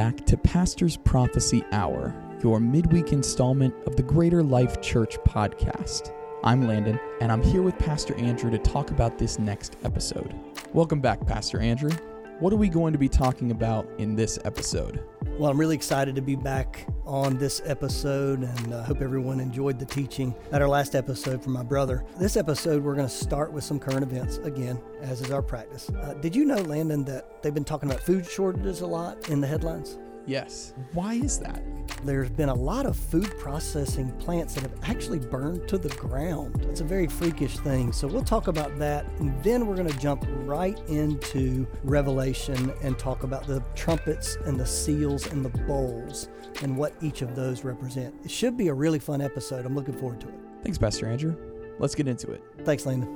back to Pastor's Prophecy Hour, your midweek installment of the Greater Life Church podcast. I'm Landon, and I'm here with Pastor Andrew to talk about this next episode. Welcome back, Pastor Andrew. What are we going to be talking about in this episode? Well, I'm really excited to be back on this episode and I uh, hope everyone enjoyed the teaching at our last episode from my brother. This episode, we're going to start with some current events again, as is our practice. Uh, did you know, Landon, that they've been talking about food shortages a lot in the headlines? Yes. Why is that? There's been a lot of food processing plants that have actually burned to the ground. It's a very freakish thing. So we'll talk about that. And then we're going to jump right into Revelation and talk about the trumpets and the seals and the bowls and what each of those represent. It should be a really fun episode. I'm looking forward to it. Thanks, Pastor Andrew. Let's get into it. Thanks, Landon.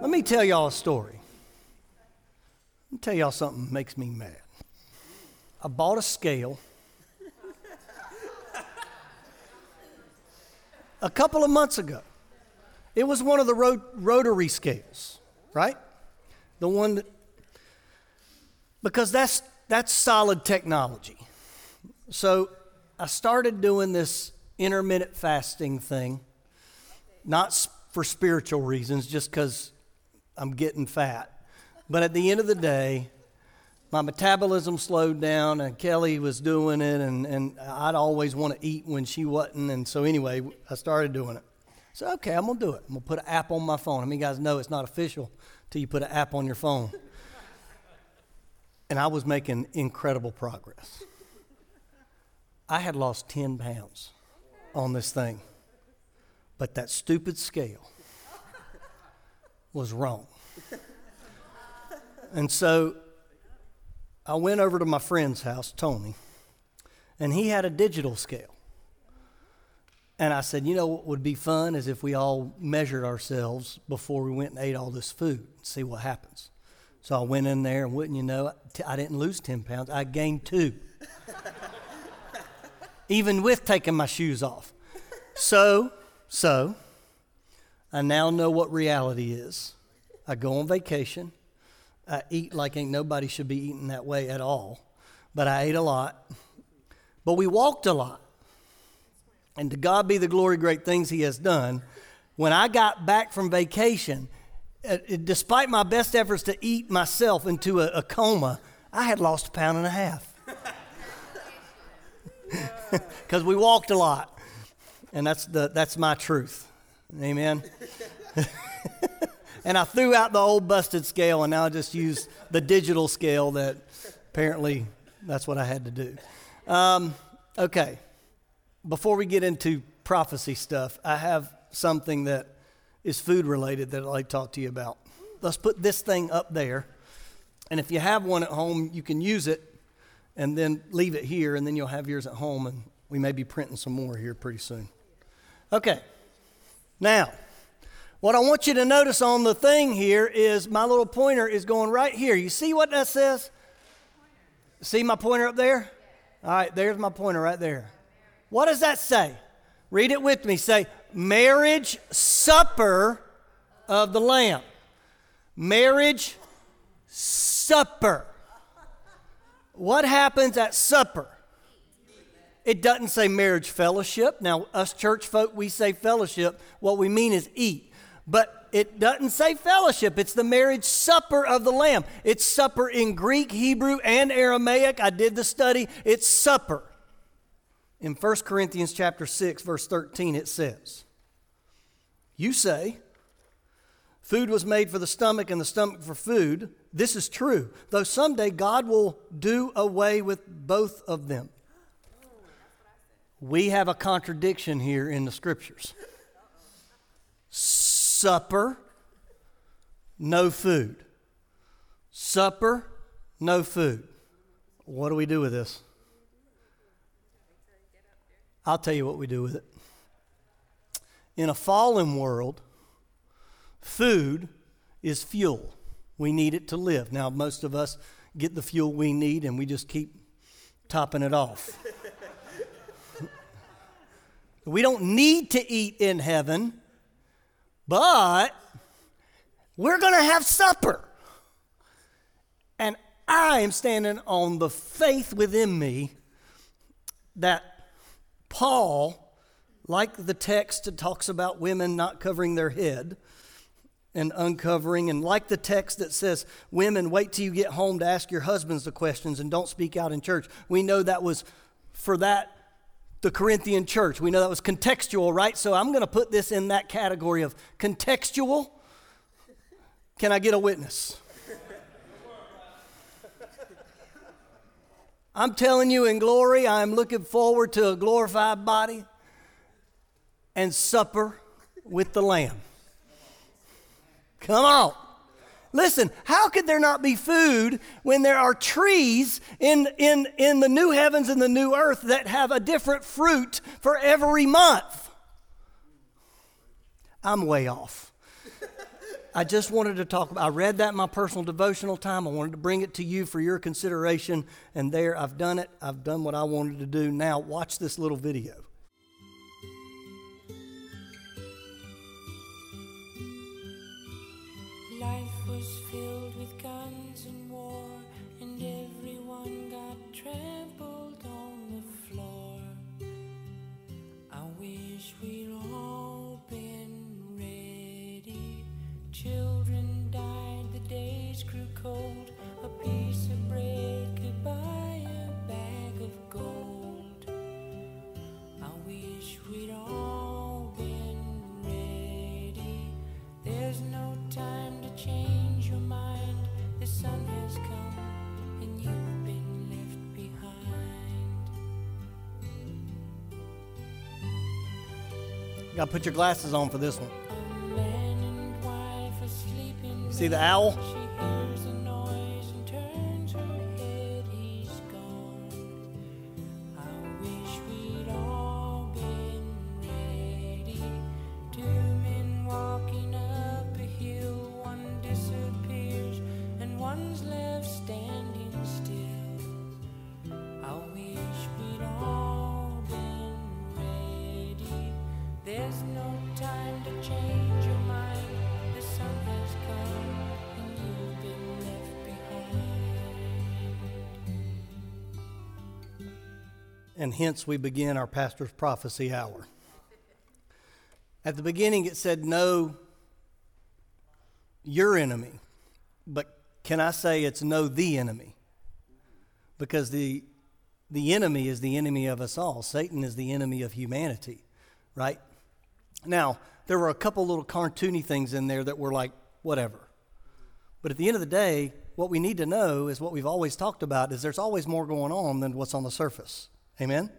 Let me tell y'all a story. Let me tell y'all something makes me mad. I bought a scale a couple of months ago. It was one of the rot- rotary scales, right? The one that, because that's, that's solid technology. So I started doing this intermittent fasting thing, not for spiritual reasons, just because I'm getting fat. But at the end of the day, my metabolism slowed down, and Kelly was doing it, and, and I'd always want to eat when she wasn't. And so, anyway, I started doing it. So, okay, I'm going to do it. I'm going to put an app on my phone. I mean, you guys know it's not official until you put an app on your phone. and I was making incredible progress. I had lost 10 pounds on this thing, but that stupid scale was wrong. And so I went over to my friend's house, Tony, and he had a digital scale. And I said, you know what would be fun is if we all measured ourselves before we went and ate all this food, and see what happens. So I went in there, and wouldn't you know, I didn't lose 10 pounds, I gained two. Even with taking my shoes off. So, so, I now know what reality is. I go on vacation. I eat like ain't nobody should be eating that way at all. But I ate a lot. But we walked a lot. And to God be the glory, great things He has done. When I got back from vacation, uh, despite my best efforts to eat myself into a, a coma, I had lost a pound and a half. Because we walked a lot. And that's, the, that's my truth. Amen. and I threw out the old busted scale and now I just use the digital scale that apparently that's what I had to do. Um, okay, before we get into prophecy stuff, I have something that is food related that I'd like to talk to you about. Let's put this thing up there. And if you have one at home, you can use it and then leave it here, and then you'll have yours at home, and we may be printing some more here pretty soon. Okay, now, what I want you to notice on the thing here is my little pointer is going right here. You see what that says? See my pointer up there? All right, there's my pointer right there. What does that say? Read it with me. Say, marriage supper of the Lamb. Marriage supper. What happens at supper? It doesn't say marriage fellowship. Now, us church folk, we say fellowship. What we mean is eat. But it doesn't say fellowship. It's the marriage supper of the Lamb. It's supper in Greek, Hebrew, and Aramaic. I did the study. It's supper. In 1 Corinthians chapter 6, verse 13, it says, You say, food was made for the stomach and the stomach for food. This is true, though someday God will do away with both of them. We have a contradiction here in the scriptures supper, no food. Supper, no food. What do we do with this? I'll tell you what we do with it. In a fallen world, food is fuel. We need it to live. Now, most of us get the fuel we need and we just keep topping it off. we don't need to eat in heaven but we're going to have supper. And I am standing on the faith within me that Paul, like the text that talks about women not covering their head and uncovering, and like the text that says, Women, wait till you get home to ask your husbands the questions and don't speak out in church. We know that was for that the Corinthian church. We know that was contextual, right? So I'm going to put this in that category of contextual. Can I get a witness? I'm telling you in glory, I'm looking forward to a glorified body and supper with the Lamb. Come on. Listen, how could there not be food when there are trees in, in, in the new heavens and the new earth that have a different fruit for every month? I'm way off. I just wanted to talk about, I read that in my personal devotional time. I wanted to bring it to you for your consideration. And there, I've done it. I've done what I wanted to do. Now, watch this little video. Got to put your glasses on for this one. See the owl? And hence we begin our pastor's prophecy hour. At the beginning, it said, Know your enemy. But can I say it's know the enemy? Because the, the enemy is the enemy of us all. Satan is the enemy of humanity, right? Now, there were a couple little cartoony things in there that were like, whatever. But at the end of the day, what we need to know is what we've always talked about is there's always more going on than what's on the surface. Amen?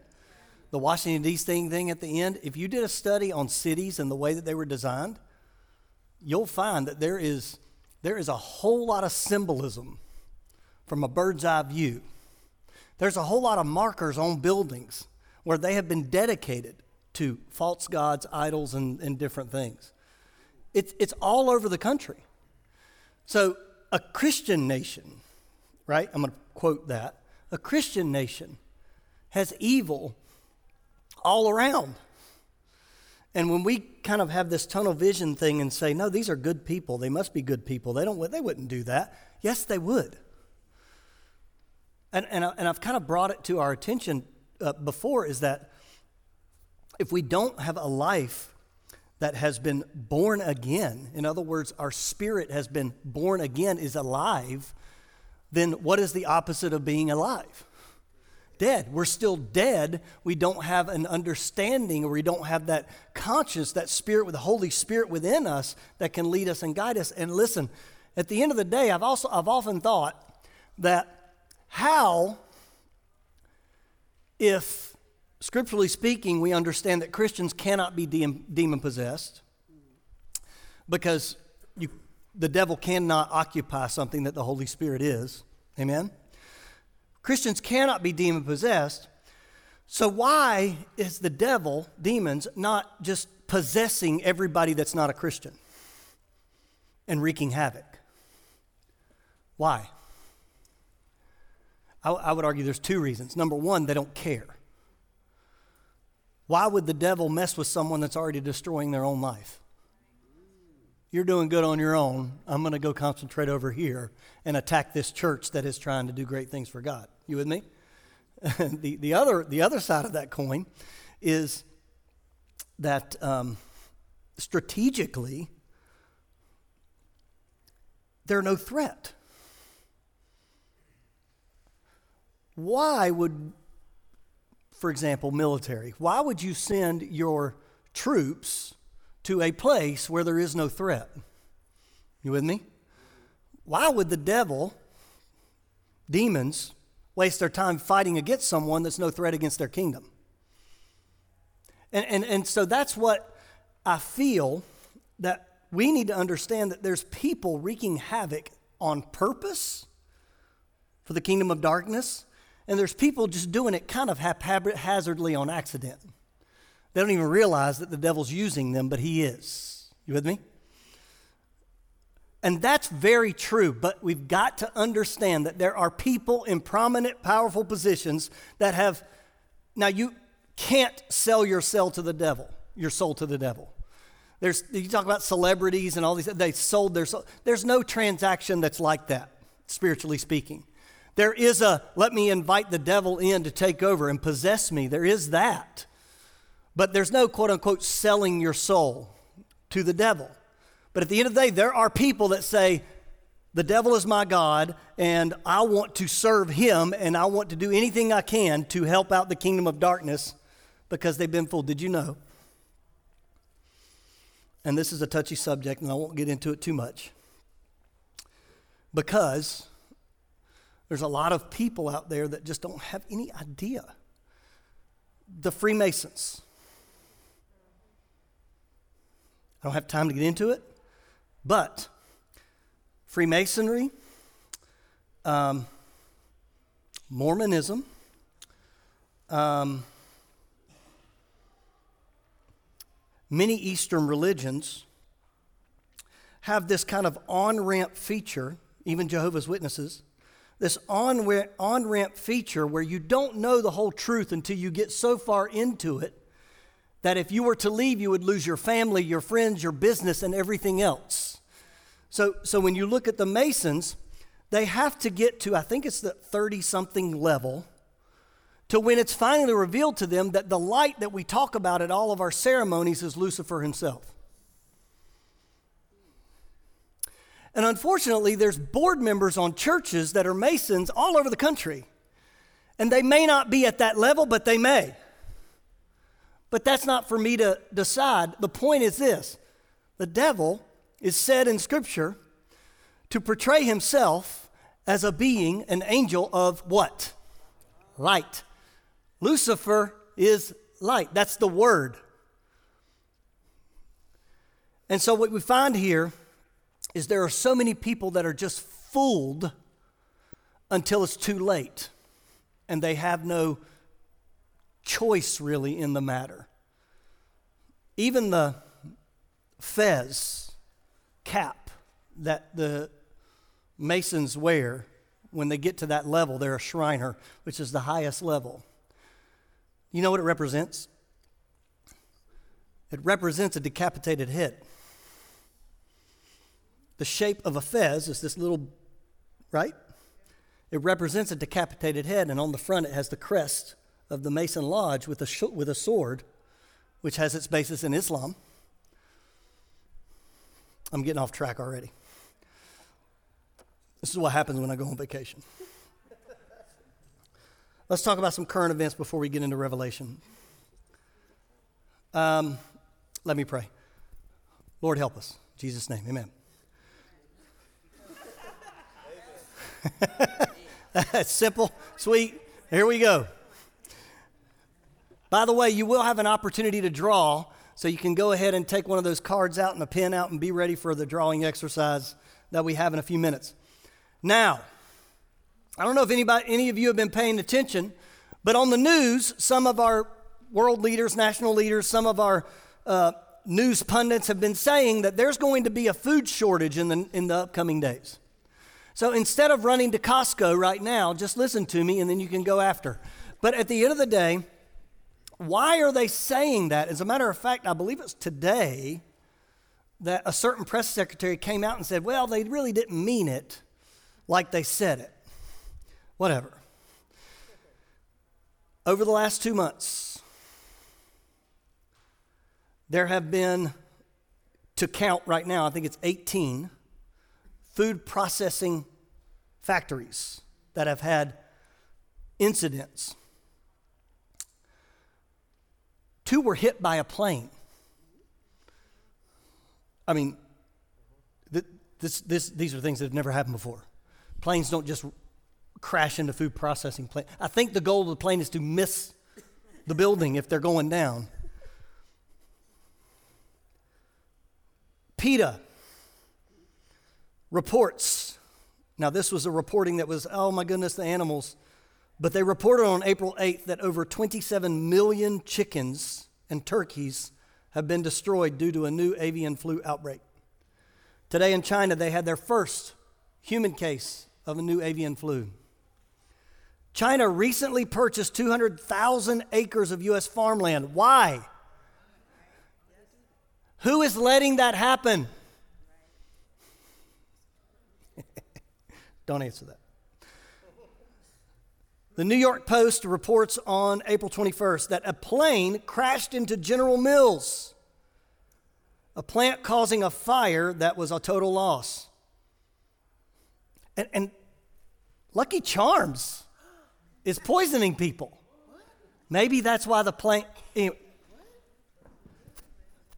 The Washington, D.C. thing at the end, if you did a study on cities and the way that they were designed, you'll find that there is, there is a whole lot of symbolism from a bird's eye view. There's a whole lot of markers on buildings where they have been dedicated to false gods, idols, and, and different things. It's, it's all over the country. So, a Christian nation, right? I'm going to quote that. A Christian nation has evil all around. And when we kind of have this tunnel vision thing and say, no, these are good people, they must be good people, they, don't, they wouldn't do that. Yes, they would. And, and, I, and I've kind of brought it to our attention uh, before is that if we don't have a life that has been born again, in other words, our spirit has been born again, is alive, then what is the opposite of being alive? Dead. We're still dead. We don't have an understanding or we don't have that conscience, that spirit with the Holy Spirit within us that can lead us and guide us. And listen, at the end of the day, I've also I've often thought that how if scripturally speaking we understand that Christians cannot be demon possessed because you, the devil cannot occupy something that the Holy Spirit is. Amen. Christians cannot be demon possessed. So, why is the devil, demons, not just possessing everybody that's not a Christian and wreaking havoc? Why? I, I would argue there's two reasons. Number one, they don't care. Why would the devil mess with someone that's already destroying their own life? you're doing good on your own. I'm going to go concentrate over here and attack this church that is trying to do great things for God. You with me? the, the, other, the other side of that coin is that um, strategically, they're no threat. Why would, for example, military, why would you send your troops to a place where there is no threat? You with me? Why would the devil, demons, waste their time fighting against someone that's no threat against their kingdom? And, and, and so that's what I feel that we need to understand that there's people wreaking havoc on purpose for the kingdom of darkness, and there's people just doing it kind of haphazardly on accident. They don't even realize that the devil's using them, but he is. You with me? And that's very true, but we've got to understand that there are people in prominent, powerful positions that have. Now, you can't sell your soul to the devil, your soul to the devil. There's, you talk about celebrities and all these, they sold their soul. There's no transaction that's like that, spiritually speaking. There is a, let me invite the devil in to take over and possess me. There is that. But there's no quote unquote selling your soul to the devil. But at the end of the day, there are people that say, the devil is my God, and I want to serve him, and I want to do anything I can to help out the kingdom of darkness because they've been fooled. Did you know and this is a touchy subject, and I won't get into it too much. Because there's a lot of people out there that just don't have any idea. The Freemasons. I don't have time to get into it, but Freemasonry, um, Mormonism, um, many Eastern religions have this kind of on ramp feature, even Jehovah's Witnesses, this on ramp feature where you don't know the whole truth until you get so far into it that if you were to leave, you would lose your family, your friends, your business, and everything else. So, so when you look at the Masons, they have to get to, I think it's the 30 something level to when it's finally revealed to them that the light that we talk about at all of our ceremonies is Lucifer himself. And unfortunately, there's board members on churches that are Masons all over the country. And they may not be at that level, but they may. But that's not for me to decide. The point is this the devil is said in Scripture to portray himself as a being, an angel of what? Light. Lucifer is light. That's the word. And so, what we find here is there are so many people that are just fooled until it's too late, and they have no choice really in the matter. Even the fez cap that the Masons wear when they get to that level, they're a Shriner, which is the highest level. You know what it represents? It represents a decapitated head. The shape of a fez is this little, right? It represents a decapitated head, and on the front it has the crest of the Mason Lodge with a, sh- with a sword, which has its basis in Islam. I'm getting off track already. This is what happens when I go on vacation. Let's talk about some current events before we get into Revelation. Um, let me pray. Lord, help us. In Jesus' name, amen. That's simple, sweet. Here we go. By the way, you will have an opportunity to draw, so you can go ahead and take one of those cards out and a pen out and be ready for the drawing exercise that we have in a few minutes. Now, I don't know if anybody, any of you have been paying attention, but on the news, some of our world leaders, national leaders, some of our uh, news pundits have been saying that there's going to be a food shortage in the, in the upcoming days. So instead of running to Costco right now, just listen to me and then you can go after. But at the end of the day, why are they saying that? As a matter of fact, I believe it's today that a certain press secretary came out and said, well, they really didn't mean it like they said it. Whatever. Over the last two months, there have been, to count right now, I think it's 18 food processing factories that have had incidents. Two were hit by a plane. I mean, this, this, these are things that have never happened before. Planes don't just crash into food processing plant. I think the goal of the plane is to miss the building if they're going down. PETA reports. Now, this was a reporting that was, oh my goodness, the animals. But they reported on April 8th that over 27 million chickens and turkeys have been destroyed due to a new avian flu outbreak. Today in China, they had their first human case of a new avian flu. China recently purchased 200,000 acres of U.S. farmland. Why? Who is letting that happen? Don't answer that. The New York Post reports on April 21st that a plane crashed into General Mills, a plant causing a fire that was a total loss. And, and Lucky Charms is poisoning people. Maybe that's why the plane. Anyway.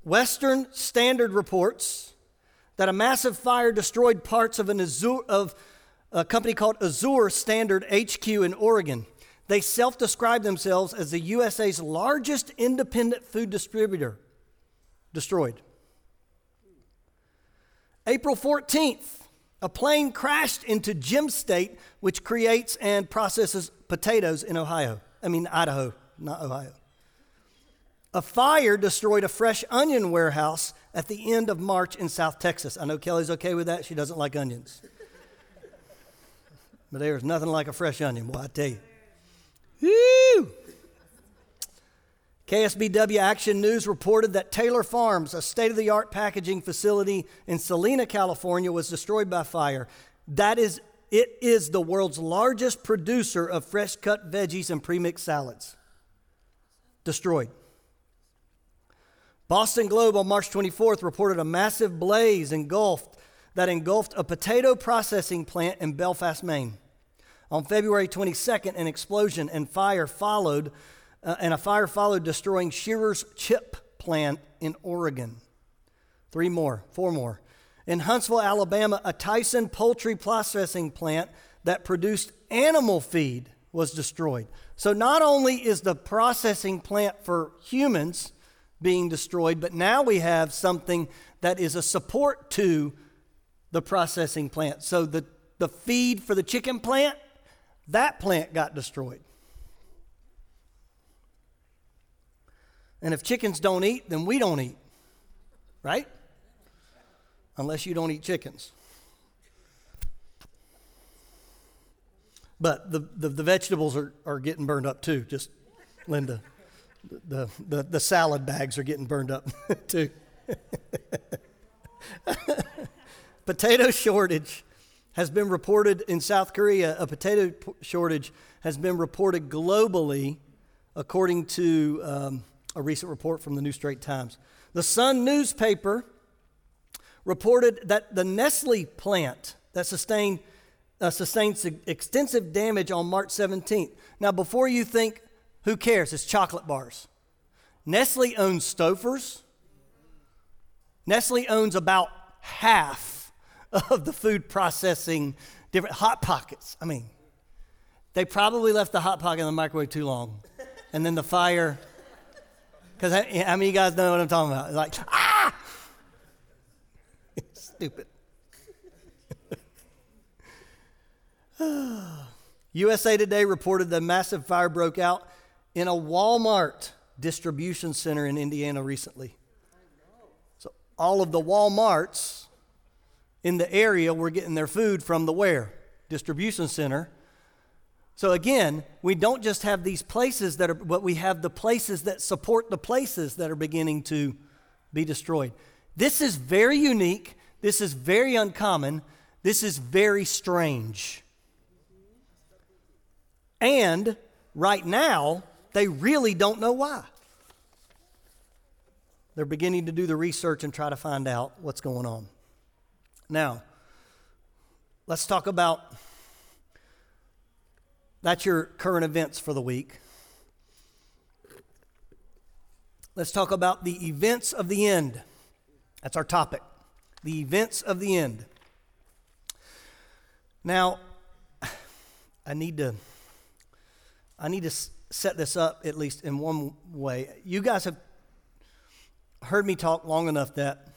Western Standard reports that a massive fire destroyed parts of an Azure, of a company called Azure Standard HQ in Oregon. They self describe themselves as the USA's largest independent food distributor. Destroyed. April 14th, a plane crashed into Gem State, which creates and processes potatoes in Ohio. I mean, Idaho, not Ohio. A fire destroyed a fresh onion warehouse at the end of March in South Texas. I know Kelly's okay with that. She doesn't like onions. But there's nothing like a fresh onion, boy, I tell you. Woo! KSBW Action News reported that Taylor Farms, a state of the art packaging facility in Salina, California, was destroyed by fire. That is, it is the world's largest producer of fresh cut veggies and premixed salads. Destroyed. Boston Globe on March 24th reported a massive blaze engulfed that engulfed a potato processing plant in Belfast, Maine. On February 22nd, an explosion and fire followed uh, and a fire followed, destroying Shearer's chip plant in Oregon. Three more, four more. In Huntsville, Alabama, a Tyson poultry processing plant that produced animal feed was destroyed. So not only is the processing plant for humans being destroyed, but now we have something that is a support to the processing plant. So the, the feed for the chicken plant, that plant got destroyed. And if chickens don't eat, then we don't eat, right? Unless you don't eat chickens. But the, the, the vegetables are, are getting burned up too, just Linda. The, the, the salad bags are getting burned up too. potato shortage has been reported in South Korea. A potato shortage has been reported globally, according to um, a recent report from the New Straits Times. The Sun newspaper reported that the Nestle plant that sustained, uh, sustained extensive damage on March 17th. Now, before you think, who cares? It's chocolate bars. Nestle owns Stouffer's. Nestle owns about half of the food processing, different Hot Pockets. I mean, they probably left the Hot Pocket in the microwave too long. And then the fire because how many of you guys know what I'm talking about? It's like, ah! Stupid. USA Today reported that massive fire broke out in a Walmart distribution center in Indiana recently. So all of the Walmarts in the area were getting their food from the where? Distribution center. So again, we don't just have these places that are, but we have the places that support the places that are beginning to be destroyed. This is very unique. This is very uncommon. This is very strange. And right now, they really don't know why. They're beginning to do the research and try to find out what's going on. Now, let's talk about that's your current events for the week. Let's talk about the events of the end. That's our topic. The events of the end. Now, I need to I need to set this up at least in one way. You guys have heard me talk long enough that,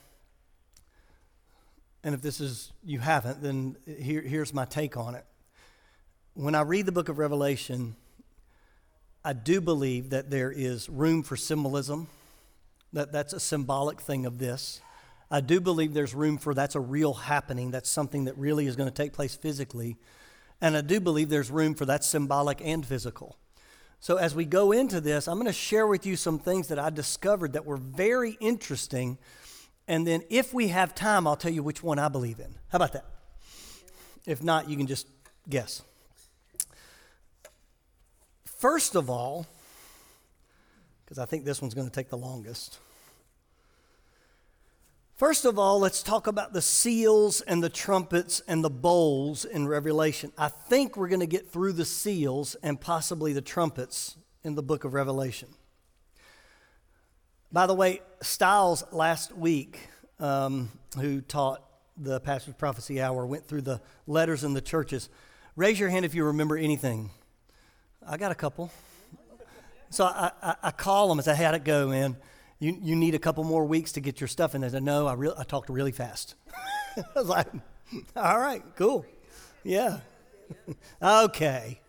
and if this is, you haven't, then here, here's my take on it. When I read the book of Revelation, I do believe that there is room for symbolism, that that's a symbolic thing of this. I do believe there's room for that's a real happening, that's something that really is going to take place physically. And I do believe there's room for that symbolic and physical. So, as we go into this, I'm going to share with you some things that I discovered that were very interesting. And then, if we have time, I'll tell you which one I believe in. How about that? If not, you can just guess. First of all, because I think this one's going to take the longest. First of all, let's talk about the seals and the trumpets and the bowls in Revelation. I think we're going to get through the seals and possibly the trumpets in the book of Revelation. By the way, Styles last week, um, who taught the Pastor's Prophecy Hour, went through the letters in the churches. Raise your hand if you remember anything. I got a couple. So I, I, I call them and say, how'd it go, man? you, you need a couple more weeks to get your stuff in. They said, no, I, re- I talked really fast. I was like, all right, cool. Yeah. okay.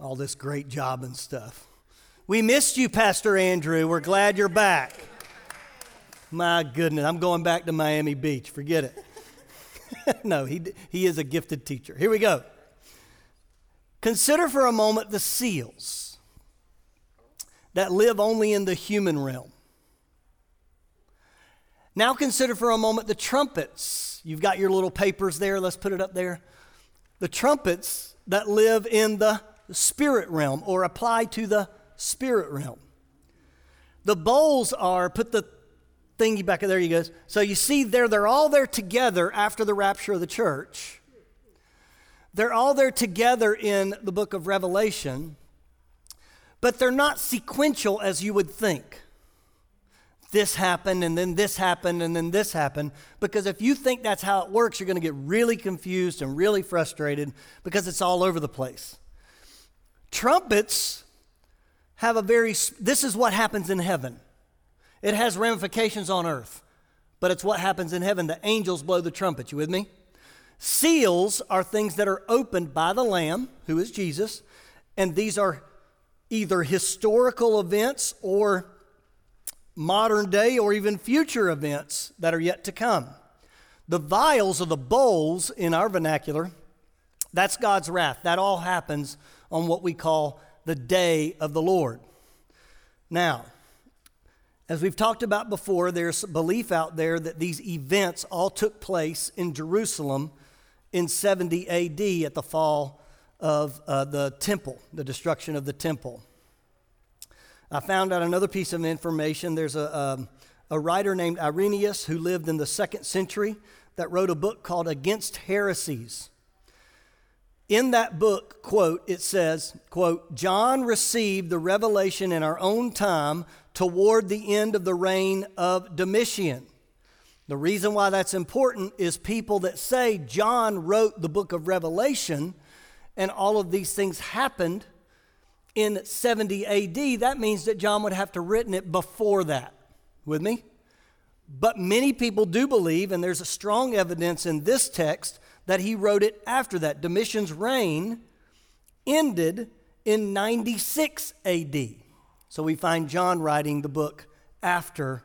All this great job and stuff. We missed you, Pastor Andrew. We're glad you're back. My goodness, I'm going back to Miami Beach. Forget it. no, he, he is a gifted teacher. Here we go. Consider for a moment the seals that live only in the human realm. Now consider for a moment the trumpets. You've got your little papers there. Let's put it up there. The trumpets that live in the spirit realm or apply to the spirit realm. The bowls are, put the thingy back there, you guys. So you see there, they're all there together after the rapture of the church. They're all there together in the book of Revelation but they're not sequential as you would think. This happened, and then this happened, and then this happened. Because if you think that's how it works, you're going to get really confused and really frustrated because it's all over the place. Trumpets have a very, this is what happens in heaven. It has ramifications on earth, but it's what happens in heaven. The angels blow the trumpet. You with me? Seals are things that are opened by the Lamb, who is Jesus, and these are either historical events or modern day or even future events that are yet to come. The vials or the bowls in our vernacular, that's God's wrath. That all happens on what we call the day of the Lord. Now, as we've talked about before, there's belief out there that these events all took place in Jerusalem in 70 AD at the fall of uh, the temple, the destruction of the temple. I found out another piece of information. There's a, um, a writer named Irenaeus who lived in the second century that wrote a book called Against Heresies. In that book, quote, it says, quote, John received the revelation in our own time toward the end of the reign of Domitian. The reason why that's important is people that say John wrote the book of Revelation and all of these things happened in 70 AD, that means that John would have to written it before that. With me? But many people do believe, and there's a strong evidence in this text, that he wrote it after that. Domitian's reign ended in 96 AD. So we find John writing the book after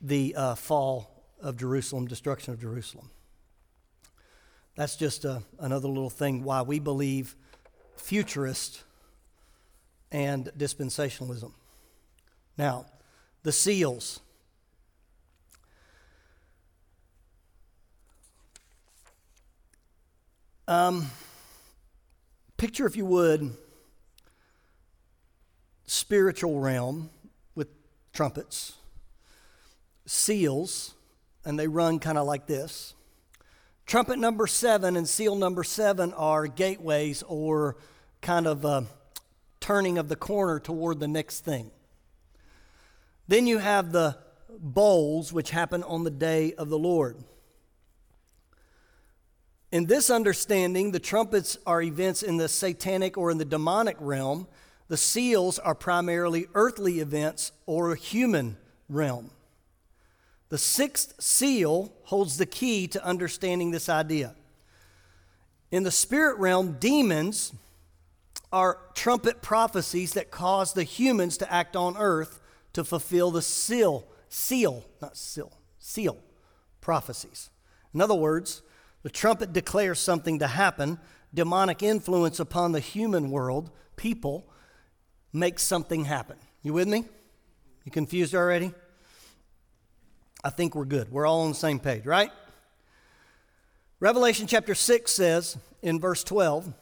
the uh, fall of Jerusalem, destruction of Jerusalem. That's just uh, another little thing why we believe futurist and dispensationalism. Now, the seals. Um, picture, if you would, spiritual realm with trumpets, seals, and they run kind of like this. Trumpet number seven and seal number seven are gateways or kind of turning of the corner toward the next thing. Then you have the bowls, which happen on the day of the Lord. In this understanding, the trumpets are events in the satanic or in the demonic realm. The seals are primarily earthly events or a human realm. The sixth seal holds the key to understanding this idea. In the spirit realm, demons are trumpet prophecies that cause the humans to act on earth to fulfill the seal, seal, not seal, seal prophecies. In other words, the trumpet declares something to happen. Demonic influence upon the human world, people, makes something happen. You with me? You confused already? I think we're good. We're all on the same page, right? Revelation chapter 6 says in verse 12,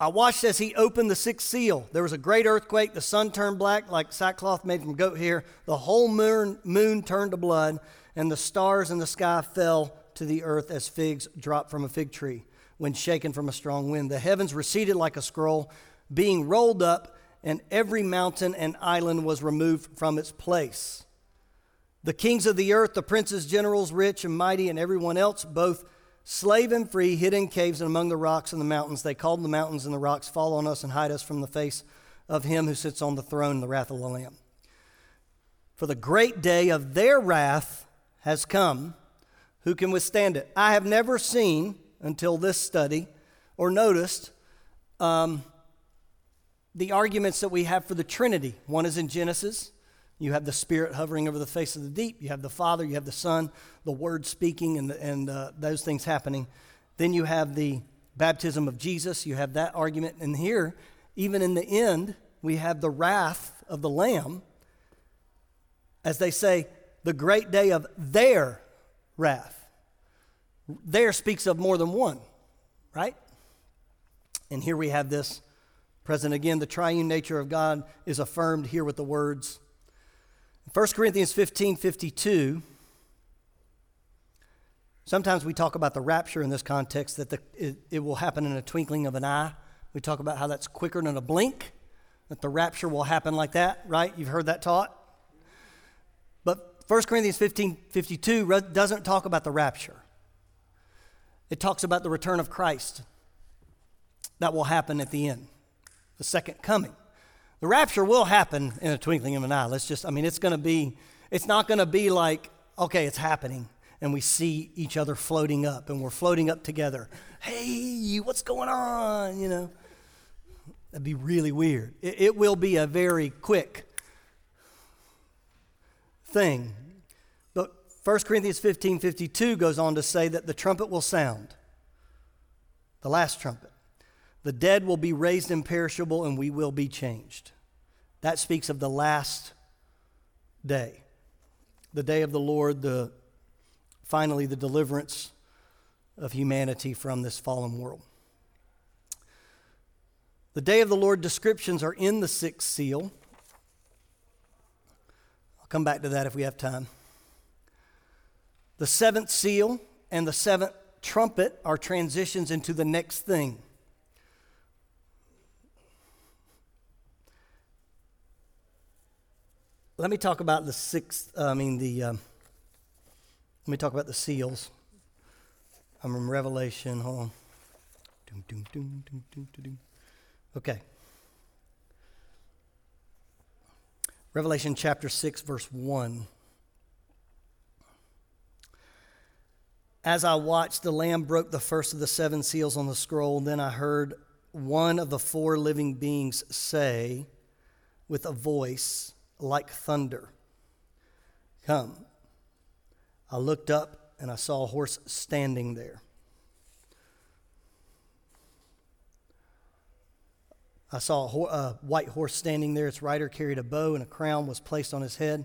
I watched as he opened the sixth seal. There was a great earthquake. The sun turned black like sackcloth made from goat hair. The whole moon, moon turned to blood, and the stars in the sky fell to the earth as figs drop from a fig tree when shaken from a strong wind. The heavens receded like a scroll, being rolled up, and every mountain and island was removed from its place. The kings of the earth, the princes, generals, rich and mighty, and everyone else, both slave and free, hid in caves and among the rocks and the mountains. They called the mountains and the rocks, Fall on us and hide us from the face of him who sits on the throne, the wrath of the Lamb. For the great day of their wrath has come who can withstand it? I have never seen until this study or noticed um, the arguments that we have for the Trinity. One is in Genesis. You have the Spirit hovering over the face of the deep. You have the Father. You have the Son, the Word speaking, and, and uh, those things happening. Then you have the baptism of Jesus. You have that argument. And here, even in the end, we have the wrath of the Lamb. As they say, the great day of their wrath. There speaks of more than one, right? And here we have this present again. The triune nature of God is affirmed here with the words 1 Corinthians 15 52. Sometimes we talk about the rapture in this context, that the, it, it will happen in a twinkling of an eye. We talk about how that's quicker than a blink, that the rapture will happen like that, right? You've heard that taught? 1 Corinthians 15 52 doesn't talk about the rapture, it talks about the return of Christ that will happen at the end, the second coming. The rapture will happen in a twinkling of an eye. Let's just, I mean, it's going to be, it's not going to be like, okay, it's happening, and we see each other floating up, and we're floating up together. Hey, what's going on? You know, that'd be really weird. It, it will be a very quick thing. But 1 Corinthians 15 52 goes on to say that the trumpet will sound, the last trumpet. The dead will be raised imperishable, and we will be changed. That speaks of the last day, the day of the Lord, the finally the deliverance of humanity from this fallen world. The day of the Lord descriptions are in the sixth seal. I'll come back to that if we have time. The seventh seal and the seventh trumpet are transitions into the next thing. Let me talk about the sixth, uh, I mean, the, um, let me talk about the seals. I'm from Revelation. Hold on. Okay. Revelation chapter 6, verse 1. As I watched, the Lamb broke the first of the seven seals on the scroll. Then I heard one of the four living beings say with a voice like thunder, Come. I looked up and I saw a horse standing there. I saw a, ho- a, white horse standing there. Its rider carried a bow, and a crown was placed on his head.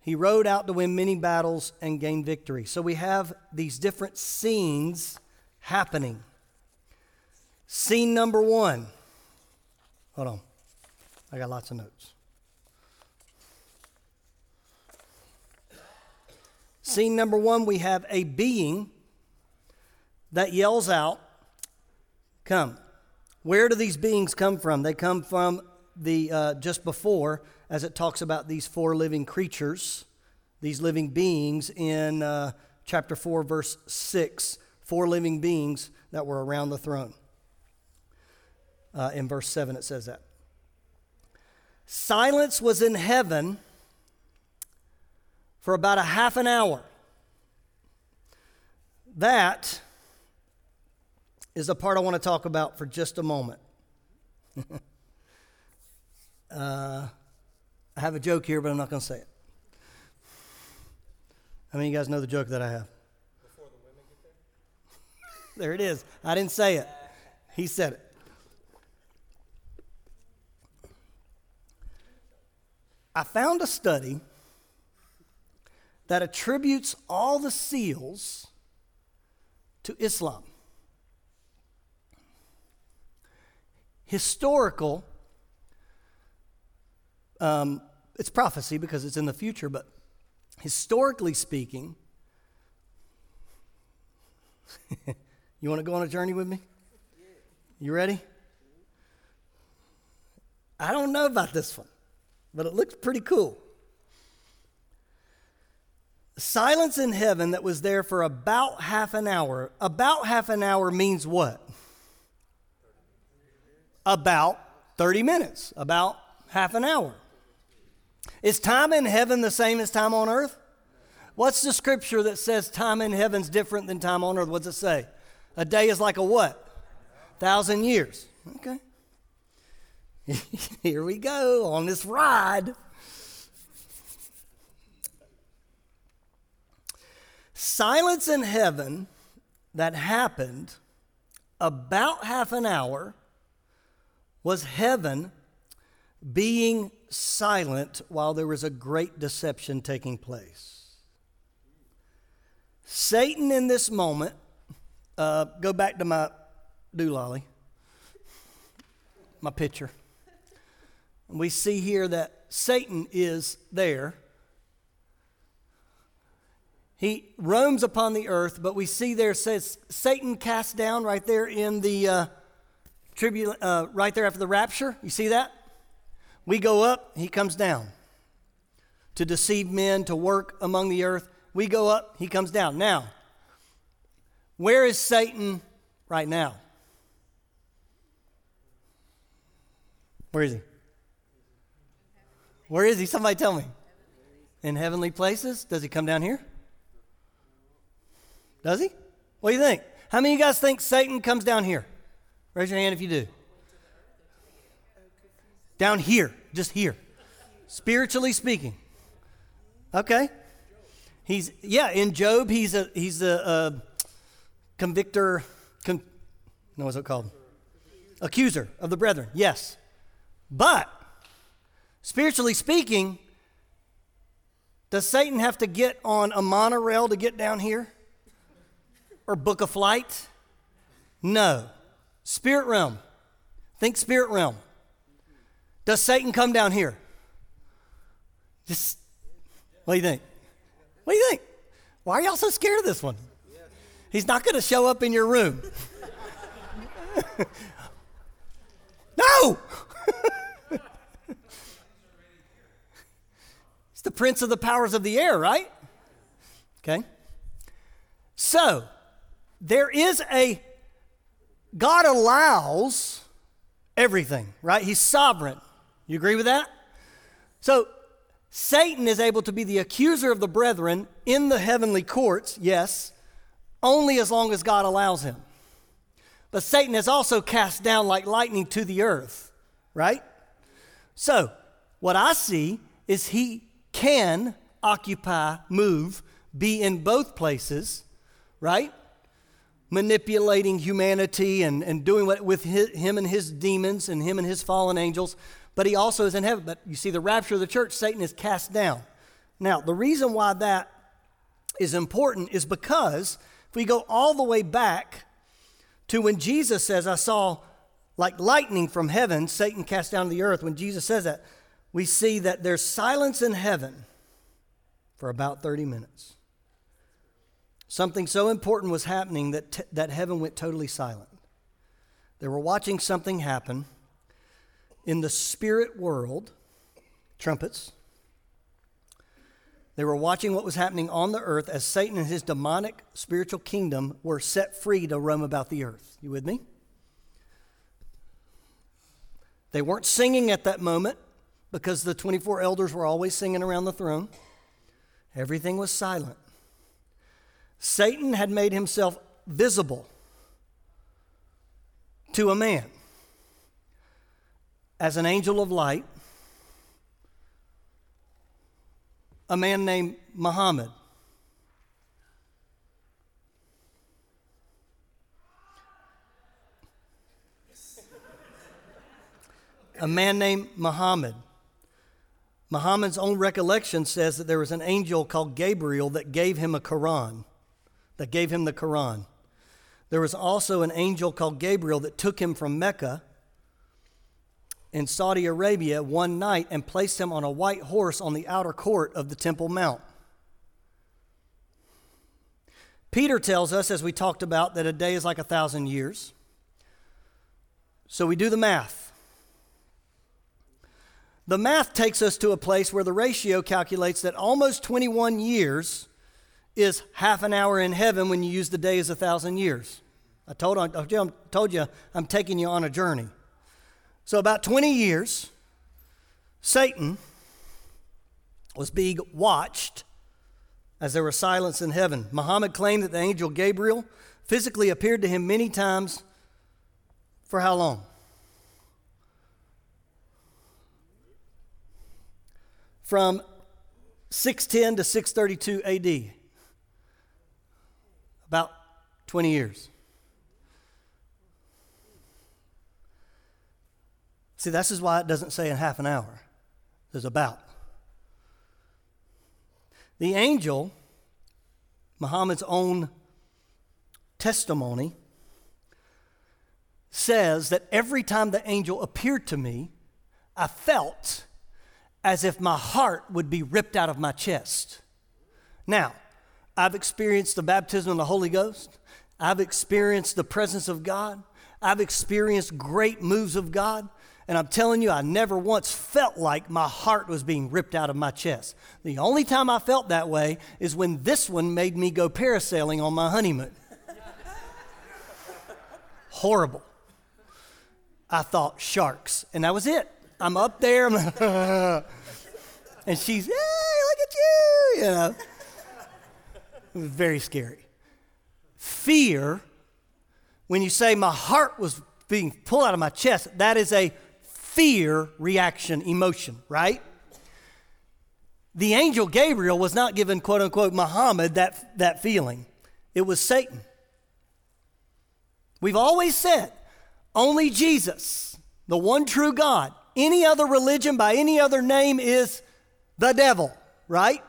He rode out to win many battles and gain victory. So we have these different scenes happening. Scene number one. Hold on. I got lots of notes. Scene number one, we have a being that yells out, Come. Where do these beings come from? They come from the uh, just before, as it talks about these four living creatures, these living beings in uh, chapter 4, verse 6, four living beings that were around the throne. Uh, in verse 7, it says that. Silence was in heaven for about a half an hour. That is the part I want to talk about for just a moment. uh, I have a joke here, but I'm not going to say it. How many of you guys know the joke that I have? Before the women get there? there it is. I didn't say it. He said it. I found a study that attributes all the seals to Islam. Historical, um, it's prophecy because it's in the future, but historically speaking, you want to go on a journey with me? You ready? I don't know about this one, but it looks pretty cool. Silence in heaven that was there for about half an hour. About half an hour means what? About 30 minutes, about half an hour. Is time in heaven the same as time on earth? What's the scripture that says time in heaven's different than time on earth? What's it say? A day is like a what? Thousand years. Okay. Here we go on this ride. silence in heaven that happened about half an hour was heaven being silent while there was a great deception taking place. Satan, in this moment, uh, go back to my doolally, my picture. We see here that Satan is there he roams upon the earth, but we see there says Satan cast down right there in the uh, tribul- uh, right there after the rapture. You see that? We go up, he comes down to deceive men, to work among the earth. We go up, he comes down. Now, where is Satan right now? Where is he? Where is he? Somebody tell me. In heavenly places? Does he come down here? Does he? What do you think? How many of you guys think Satan comes down here? Raise your hand if you do. Down here, just here. Spiritually speaking. Okay. He's yeah, in Job he's a he's a, a convictor con, no what's it called? Accuser of the brethren. Yes. But spiritually speaking, does Satan have to get on a monorail to get down here? or book a flight? No. Spirit realm. Think spirit realm. Does Satan come down here? Just, what do you think? What do you think? Why are y'all so scared of this one? He's not going to show up in your room. no! it's the prince of the powers of the air, right? Okay. So, there is a, God allows everything, right? He's sovereign. You agree with that? So, Satan is able to be the accuser of the brethren in the heavenly courts, yes, only as long as God allows him. But Satan is also cast down like lightning to the earth, right? So, what I see is he can occupy, move, be in both places, right? Manipulating humanity and, and doing what with his, him and his demons and him and his fallen angels, but he also is in heaven. But you see, the rapture of the church, Satan is cast down. Now, the reason why that is important is because if we go all the way back to when Jesus says, I saw like lightning from heaven, Satan cast down to the earth, when Jesus says that, we see that there's silence in heaven for about 30 minutes. Something so important was happening that, t- that heaven went totally silent. They were watching something happen in the spirit world, trumpets. They were watching what was happening on the earth as Satan and his demonic spiritual kingdom were set free to roam about the earth. You with me? They weren't singing at that moment because the 24 elders were always singing around the throne. Everything was silent. Satan had made himself visible to a man as an angel of light, a man named Muhammad. a man named Muhammad. Muhammad's own recollection says that there was an angel called Gabriel that gave him a Quran that gave him the Quran. There was also an angel called Gabriel that took him from Mecca in Saudi Arabia one night and placed him on a white horse on the outer court of the Temple Mount. Peter tells us, as we talked about, that a day is like a thousand years. So we do the math. The math takes us to a place where the ratio calculates that almost 21 years is half an hour in heaven when you use the day as a thousand years. I told, I told you I'm taking you on a journey. So, about 20 years, Satan was being watched as there was silence in heaven. Muhammad claimed that the angel Gabriel physically appeared to him many times. For how long? From 610 to 632 AD about 20 years. See, this is why it doesn't say in half an hour. There's about. The angel, Muhammad's own testimony, says that every time the angel appeared to me, I felt as if my heart would be ripped out of my chest. Now, I've experienced the baptism of the Holy Ghost. I've experienced the presence of God. I've experienced great moves of God. And I'm telling you, I never once felt like my heart was being ripped out of my chest. The only time I felt that way is when this one made me go parasailing on my honeymoon. Horrible. I thought sharks, and that was it. I'm up there, and she's, hey, look at you, you know. It was very scary. Fear, when you say my heart was being pulled out of my chest, that is a fear reaction emotion, right? The angel Gabriel was not given, quote unquote, Muhammad that, that feeling. It was Satan. We've always said only Jesus, the one true God, any other religion by any other name is the devil, right?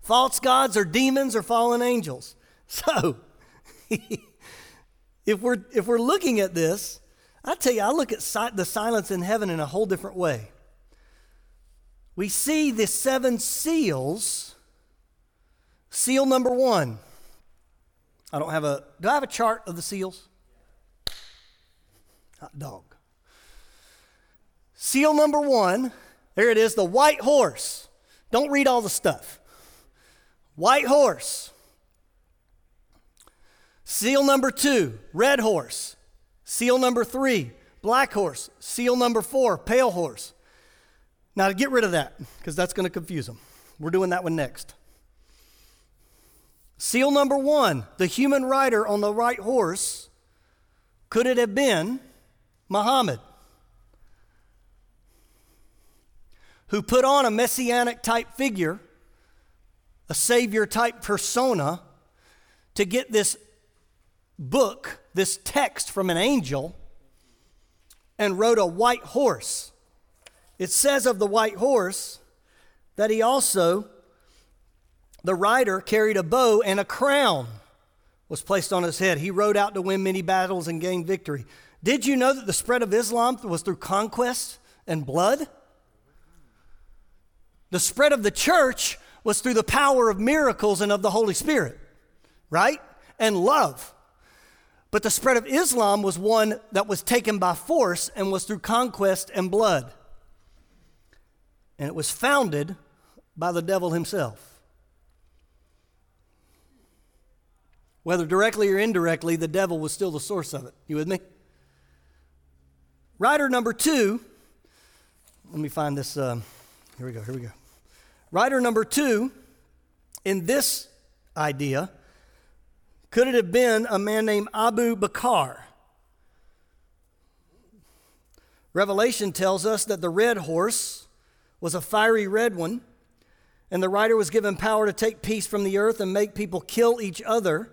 False gods are demons or fallen angels. So, if we're, if we're looking at this, I tell you, I look at si- the silence in heaven in a whole different way. We see the seven seals. Seal number one. I don't have a, do I have a chart of the seals? Hot dog. Seal number one, there it is, the white horse. Don't read all the stuff. White horse. Seal number two, red horse. Seal number three, black horse. Seal number four, pale horse. Now, to get rid of that, because that's going to confuse them, we're doing that one next. Seal number one, the human rider on the right horse. Could it have been Muhammad? Who put on a messianic type figure a savior type persona to get this book, this text from an angel, and rode a white horse. It says of the white horse that he also, the rider, carried a bow and a crown was placed on his head. He rode out to win many battles and gain victory. Did you know that the spread of Islam was through conquest and blood? The spread of the church was through the power of miracles and of the Holy Spirit, right? And love. But the spread of Islam was one that was taken by force and was through conquest and blood. And it was founded by the devil himself. Whether directly or indirectly, the devil was still the source of it. You with me? Rider number two, let me find this. Um, here we go, here we go. Rider number two in this idea could it have been a man named Abu Bakr? Revelation tells us that the red horse was a fiery red one, and the rider was given power to take peace from the earth and make people kill each other.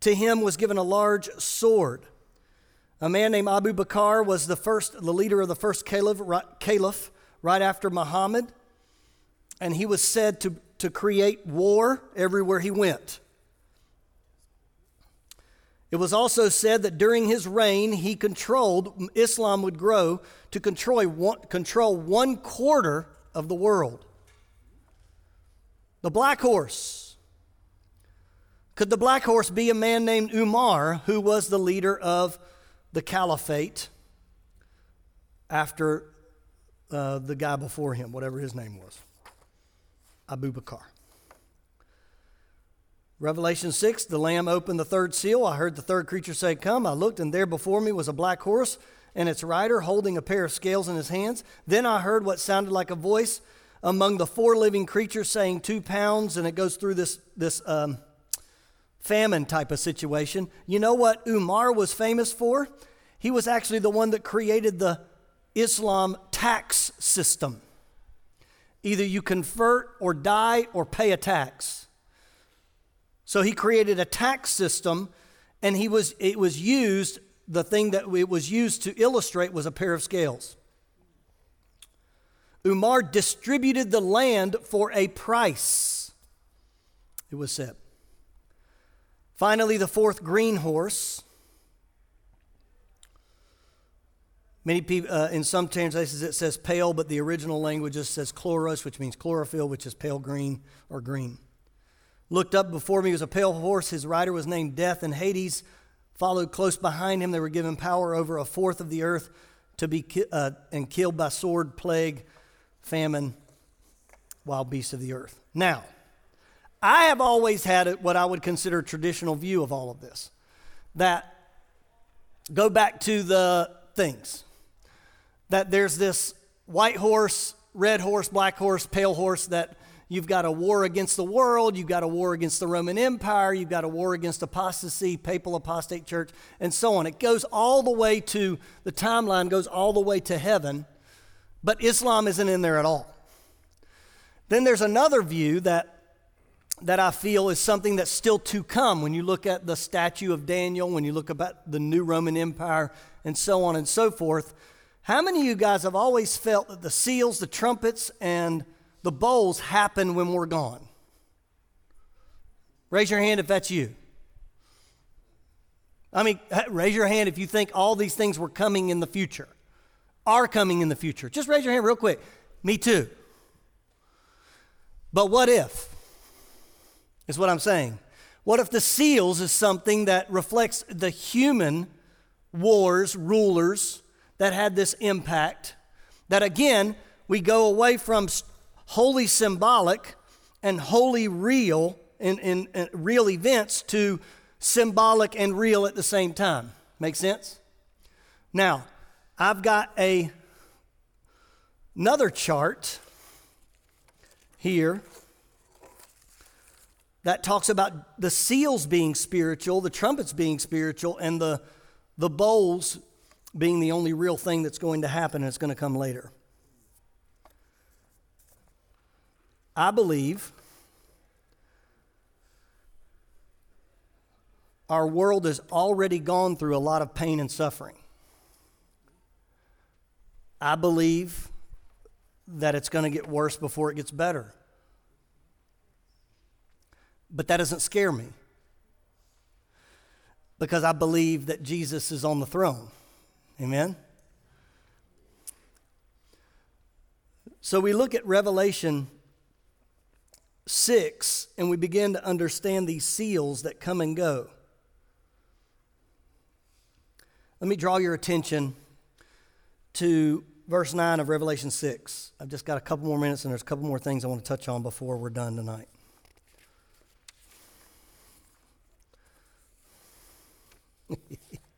To him was given a large sword. A man named Abu Bakr was the first, the leader of the first caliph, caliph right after Muhammad, and he was said to, to create war everywhere he went. It was also said that during his reign, he controlled, Islam would grow to control one, control one quarter of the world. The black horse. Could the black horse be a man named Umar, who was the leader of the caliphate after uh, the guy before him, whatever his name was? Abu Bakr. Revelation 6, the Lamb opened the third seal. I heard the third creature say, Come. I looked, and there before me was a black horse, and its rider holding a pair of scales in his hands. Then I heard what sounded like a voice among the four living creatures saying, Two pounds, and it goes through this, this um, famine type of situation. You know what Umar was famous for? He was actually the one that created the Islam tax system. Either you convert or die or pay a tax. So he created a tax system, and he was, it was used, the thing that it was used to illustrate was a pair of scales. Umar distributed the land for a price, it was said. Finally, the fourth green horse. Many people, uh, in some translations, it says pale, but the original language just says chloros, which means chlorophyll, which is pale green or green. Looked up before me was a pale horse. His rider was named Death, and Hades followed close behind him. They were given power over a fourth of the earth to be ki- uh, and killed by sword, plague, famine, wild beasts of the earth. Now, I have always had what I would consider a traditional view of all of this. That go back to the things. That there's this white horse, red horse, black horse, pale horse that You've got a war against the world. You've got a war against the Roman Empire. You've got a war against apostasy, papal apostate church, and so on. It goes all the way to, the timeline goes all the way to heaven, but Islam isn't in there at all. Then there's another view that that I feel is something that's still to come when you look at the statue of Daniel, when you look about the new Roman Empire, and so on and so forth. How many of you guys have always felt that the seals, the trumpets, and the bowls happen when we're gone? Raise your hand if that's you. I mean, raise your hand if you think all these things were coming in the future, are coming in the future. Just raise your hand real quick. Me too. But what if? Is what I'm saying. What if the seals is something that reflects the human wars, rulers that had this impact? That again, we go away from wholly symbolic and wholly real in, in, in, real events to symbolic and real at the same time. Make sense? Now, I've got a another chart here that talks about the seals being spiritual, the trumpets being spiritual, and the, the bowls being the only real thing that's going to happen and it's going to come later. I believe our world has already gone through a lot of pain and suffering. I believe that it's going to get worse before it gets better. But that doesn't scare me because I believe that Jesus is on the throne. Amen? So we look at Revelation 6 and we begin to understand these seals that come and go. Let me draw your attention to verse 9 of Revelation 6. I've just got a couple more minutes and there's a couple more things I want to touch on before we're done tonight.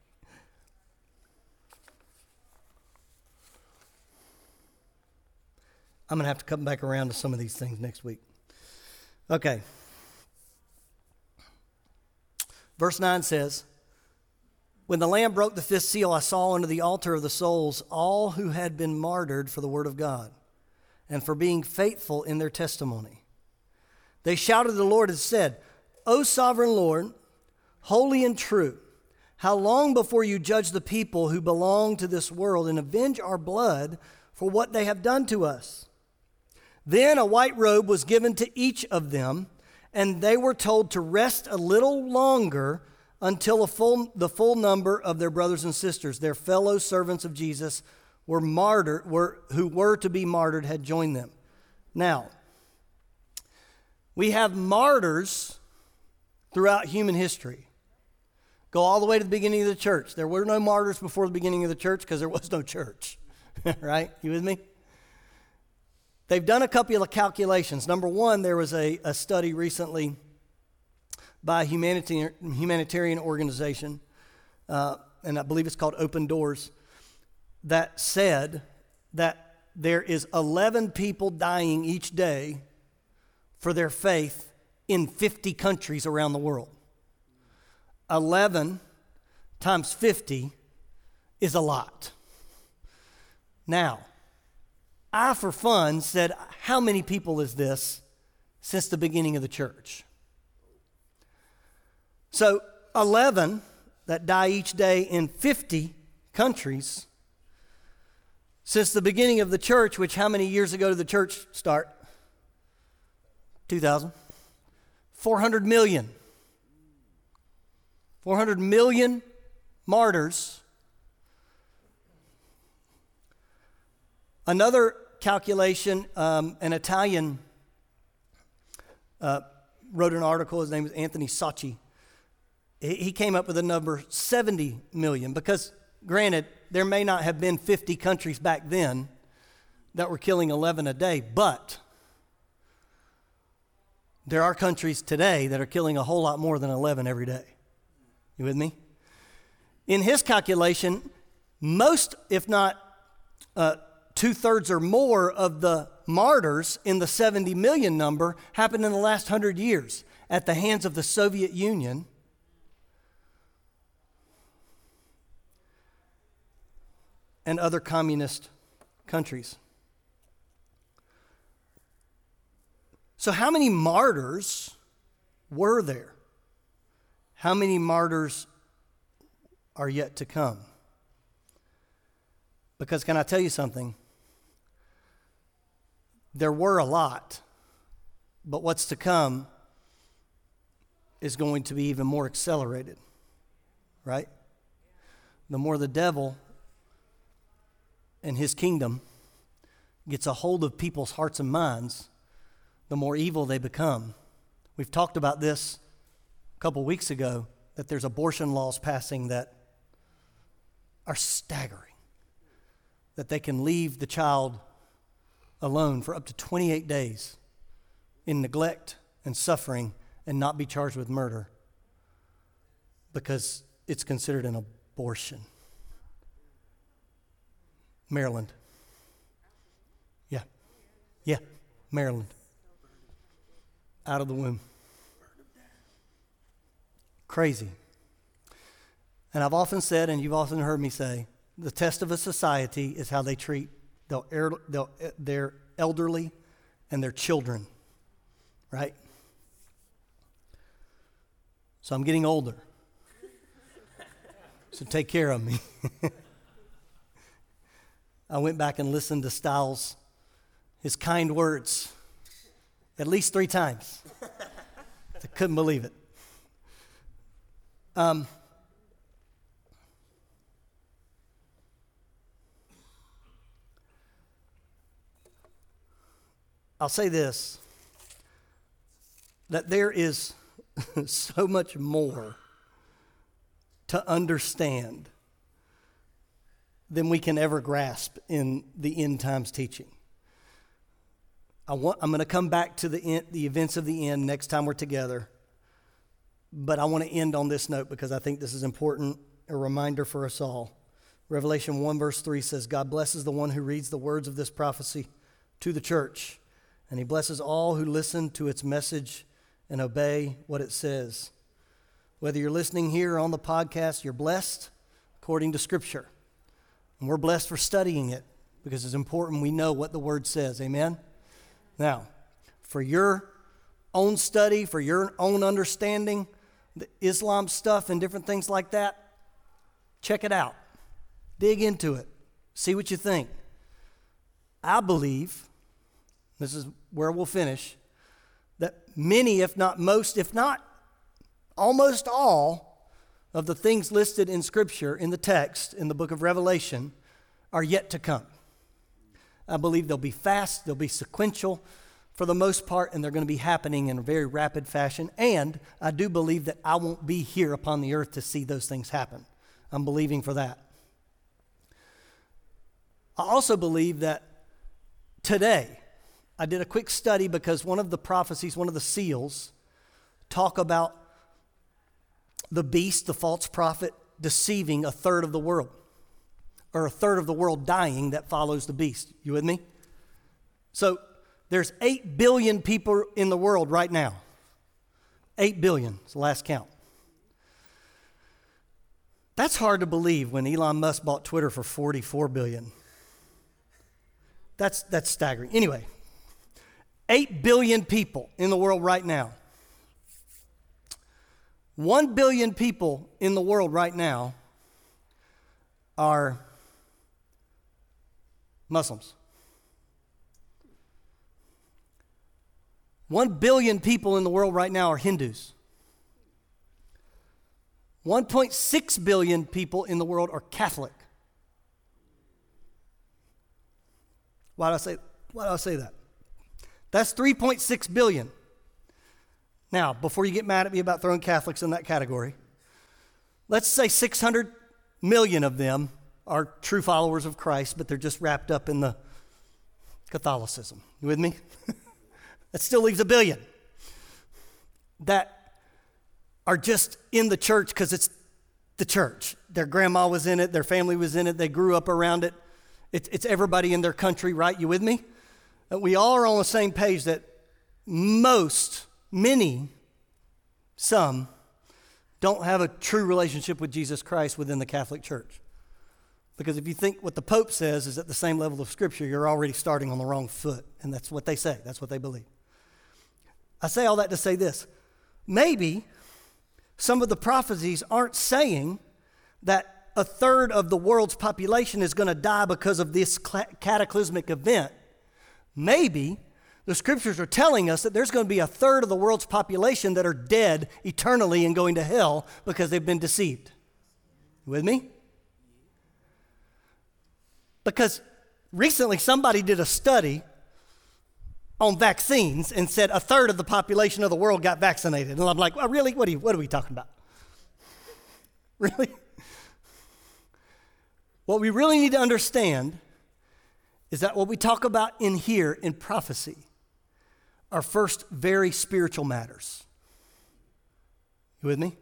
I'm going to have to come back around to some of these things next week. Okay. Verse 9 says, When the Lamb broke the fifth seal, I saw under the altar of the souls all who had been martyred for the word of God and for being faithful in their testimony. They shouted to the Lord and said, O sovereign Lord, holy and true, how long before you judge the people who belong to this world and avenge our blood for what they have done to us? Then a white robe was given to each of them, and they were told to rest a little longer until full, the full number of their brothers and sisters, their fellow servants of Jesus, were martyred, were, who were to be martyred, had joined them. Now, we have martyrs throughout human history. Go all the way to the beginning of the church. There were no martyrs before the beginning of the church because there was no church. right? You with me? They've done a couple of calculations. Number one, there was a, a study recently by a humanitarian, humanitarian organization, uh, and I believe it's called Open Doors, that said that there is 11 people dying each day for their faith in 50 countries around the world. 11 times 50 is a lot. Now, I, for fun, said, How many people is this since the beginning of the church? So, 11 that die each day in 50 countries since the beginning of the church, which how many years ago did the church start? 2000. 400 million. 400 million martyrs. Another calculation, um, an Italian uh, wrote an article. His name is Anthony Socci. He, came up with a number 70 million because, granted, there may not have been 50 countries back then that were killing 11 a day, but there are countries today that are killing a whole lot more than 11 every day. You with me? In his calculation, most, if not uh, two thirds or more of the martyrs in the 70 million number happened in the last hundred years at the hands of the Soviet Union. And other communist countries. So, how many martyrs were there? How many martyrs are yet to come? Because, can I tell you something? There were a lot, but what's to come is going to be even more accelerated, right? The more the devil and his kingdom gets a hold of people's hearts and minds, the more evil they become. We've talked about this a couple weeks ago that there's abortion laws passing that are staggering. That they can leave the child alone for up to 28 days in neglect and suffering and not be charged with murder because it's considered an abortion. Maryland. Yeah. Yeah, Maryland. Out of the womb. Crazy. And I've often said, and you've often heard me say, the test of a society is how they treat their elderly and their children, right? So I'm getting older. so take care of me. I went back and listened to Stiles, his kind words, at least three times. I couldn't believe it. Um, I'll say this that there is so much more to understand than we can ever grasp in the end times teaching. I want, I'm going to come back to the, end, the events of the end next time we're together, but I want to end on this note because I think this is important, a reminder for us all. Revelation 1, verse 3 says, God blesses the one who reads the words of this prophecy to the church and he blesses all who listen to its message and obey what it says. Whether you're listening here on the podcast, you're blessed according to Scripture. And we're blessed for studying it because it's important we know what the Word says. Amen? Now, for your own study, for your own understanding, the Islam stuff and different things like that, check it out. Dig into it. See what you think. I believe this is where we'll finish, that many, if not most, if not almost all, of the things listed in Scripture, in the text, in the book of Revelation, are yet to come. I believe they'll be fast, they'll be sequential for the most part, and they're going to be happening in a very rapid fashion. And I do believe that I won't be here upon the earth to see those things happen. I'm believing for that. I also believe that today, I did a quick study because one of the prophecies, one of the seals, talk about the beast, the false prophet, deceiving a third of the world, or a third of the world dying that follows the beast. You with me? So there's 8 billion people in the world right now. 8 billion is the last count. That's hard to believe when Elon Musk bought Twitter for 44 billion. That's, that's staggering. Anyway, 8 billion people in the world right now. 1 billion people in the world right now are Muslims. 1 billion people in the world right now are Hindus. 1.6 billion people in the world are Catholic. Why do I say, why do I say that? That's 3.6 billion. Now, before you get mad at me about throwing Catholics in that category, let's say 600 million of them are true followers of Christ, but they're just wrapped up in the Catholicism. You with me? that still leaves a billion that are just in the church because it's the church. Their grandma was in it, their family was in it, they grew up around it. It's, it's everybody in their country, right? You with me? We all are on the same page that most, many, some, don't have a true relationship with Jesus Christ within the Catholic Church. Because if you think what the Pope says is at the same level of Scripture, you're already starting on the wrong foot. And that's what they say, that's what they believe. I say all that to say this maybe some of the prophecies aren't saying that a third of the world's population is going to die because of this cataclysmic event. Maybe the scriptures are telling us that there's going to be a third of the world's population that are dead eternally and going to hell because they've been deceived. with me? Because recently somebody did a study on vaccines and said a third of the population of the world got vaccinated. And I'm like, well, really? What are, you, what are we talking about? really? What we really need to understand is that what we talk about in here in prophecy are first very spiritual matters. You with me?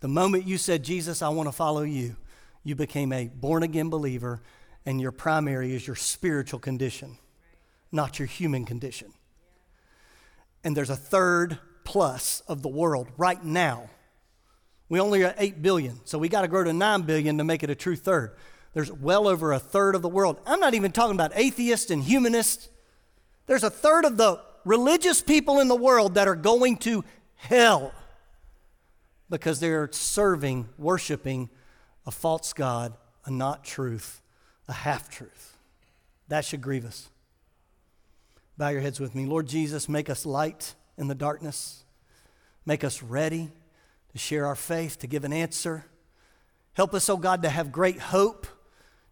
The moment you said, Jesus, I want to follow you, you became a born again believer, and your primary is your spiritual condition, not your human condition. And there's a third plus of the world right now. We only are 8 billion, so we got to grow to 9 billion to make it a true third. There's well over a third of the world. I'm not even talking about atheists and humanists. There's a third of the religious people in the world that are going to hell because they're serving, worshiping a false God, a not truth, a half truth. That should grieve us. Bow your heads with me. Lord Jesus, make us light in the darkness. Make us ready to share our faith, to give an answer. Help us, oh God, to have great hope,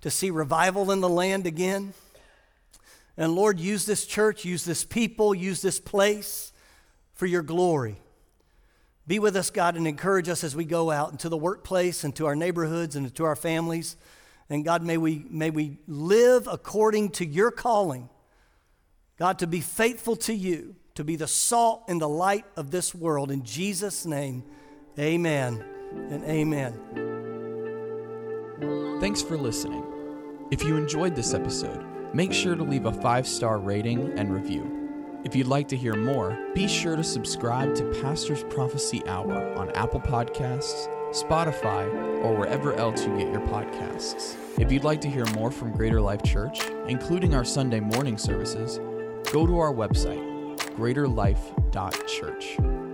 to see revival in the land again. And Lord, use this church, use this people, use this place for your glory. Be with us, God, and encourage us as we go out into the workplace and to our neighborhoods and to our families. And God, may we, may we live according to your calling. God, to be faithful to you, to be the salt and the light of this world. In Jesus' name, amen and amen. Thanks for listening. If you enjoyed this episode, make sure to leave a five star rating and review. If you'd like to hear more, be sure to subscribe to Pastor's Prophecy Hour on Apple Podcasts, Spotify, or wherever else you get your podcasts. If you'd like to hear more from Greater Life Church, including our Sunday morning services, go to our website, greaterlife.church.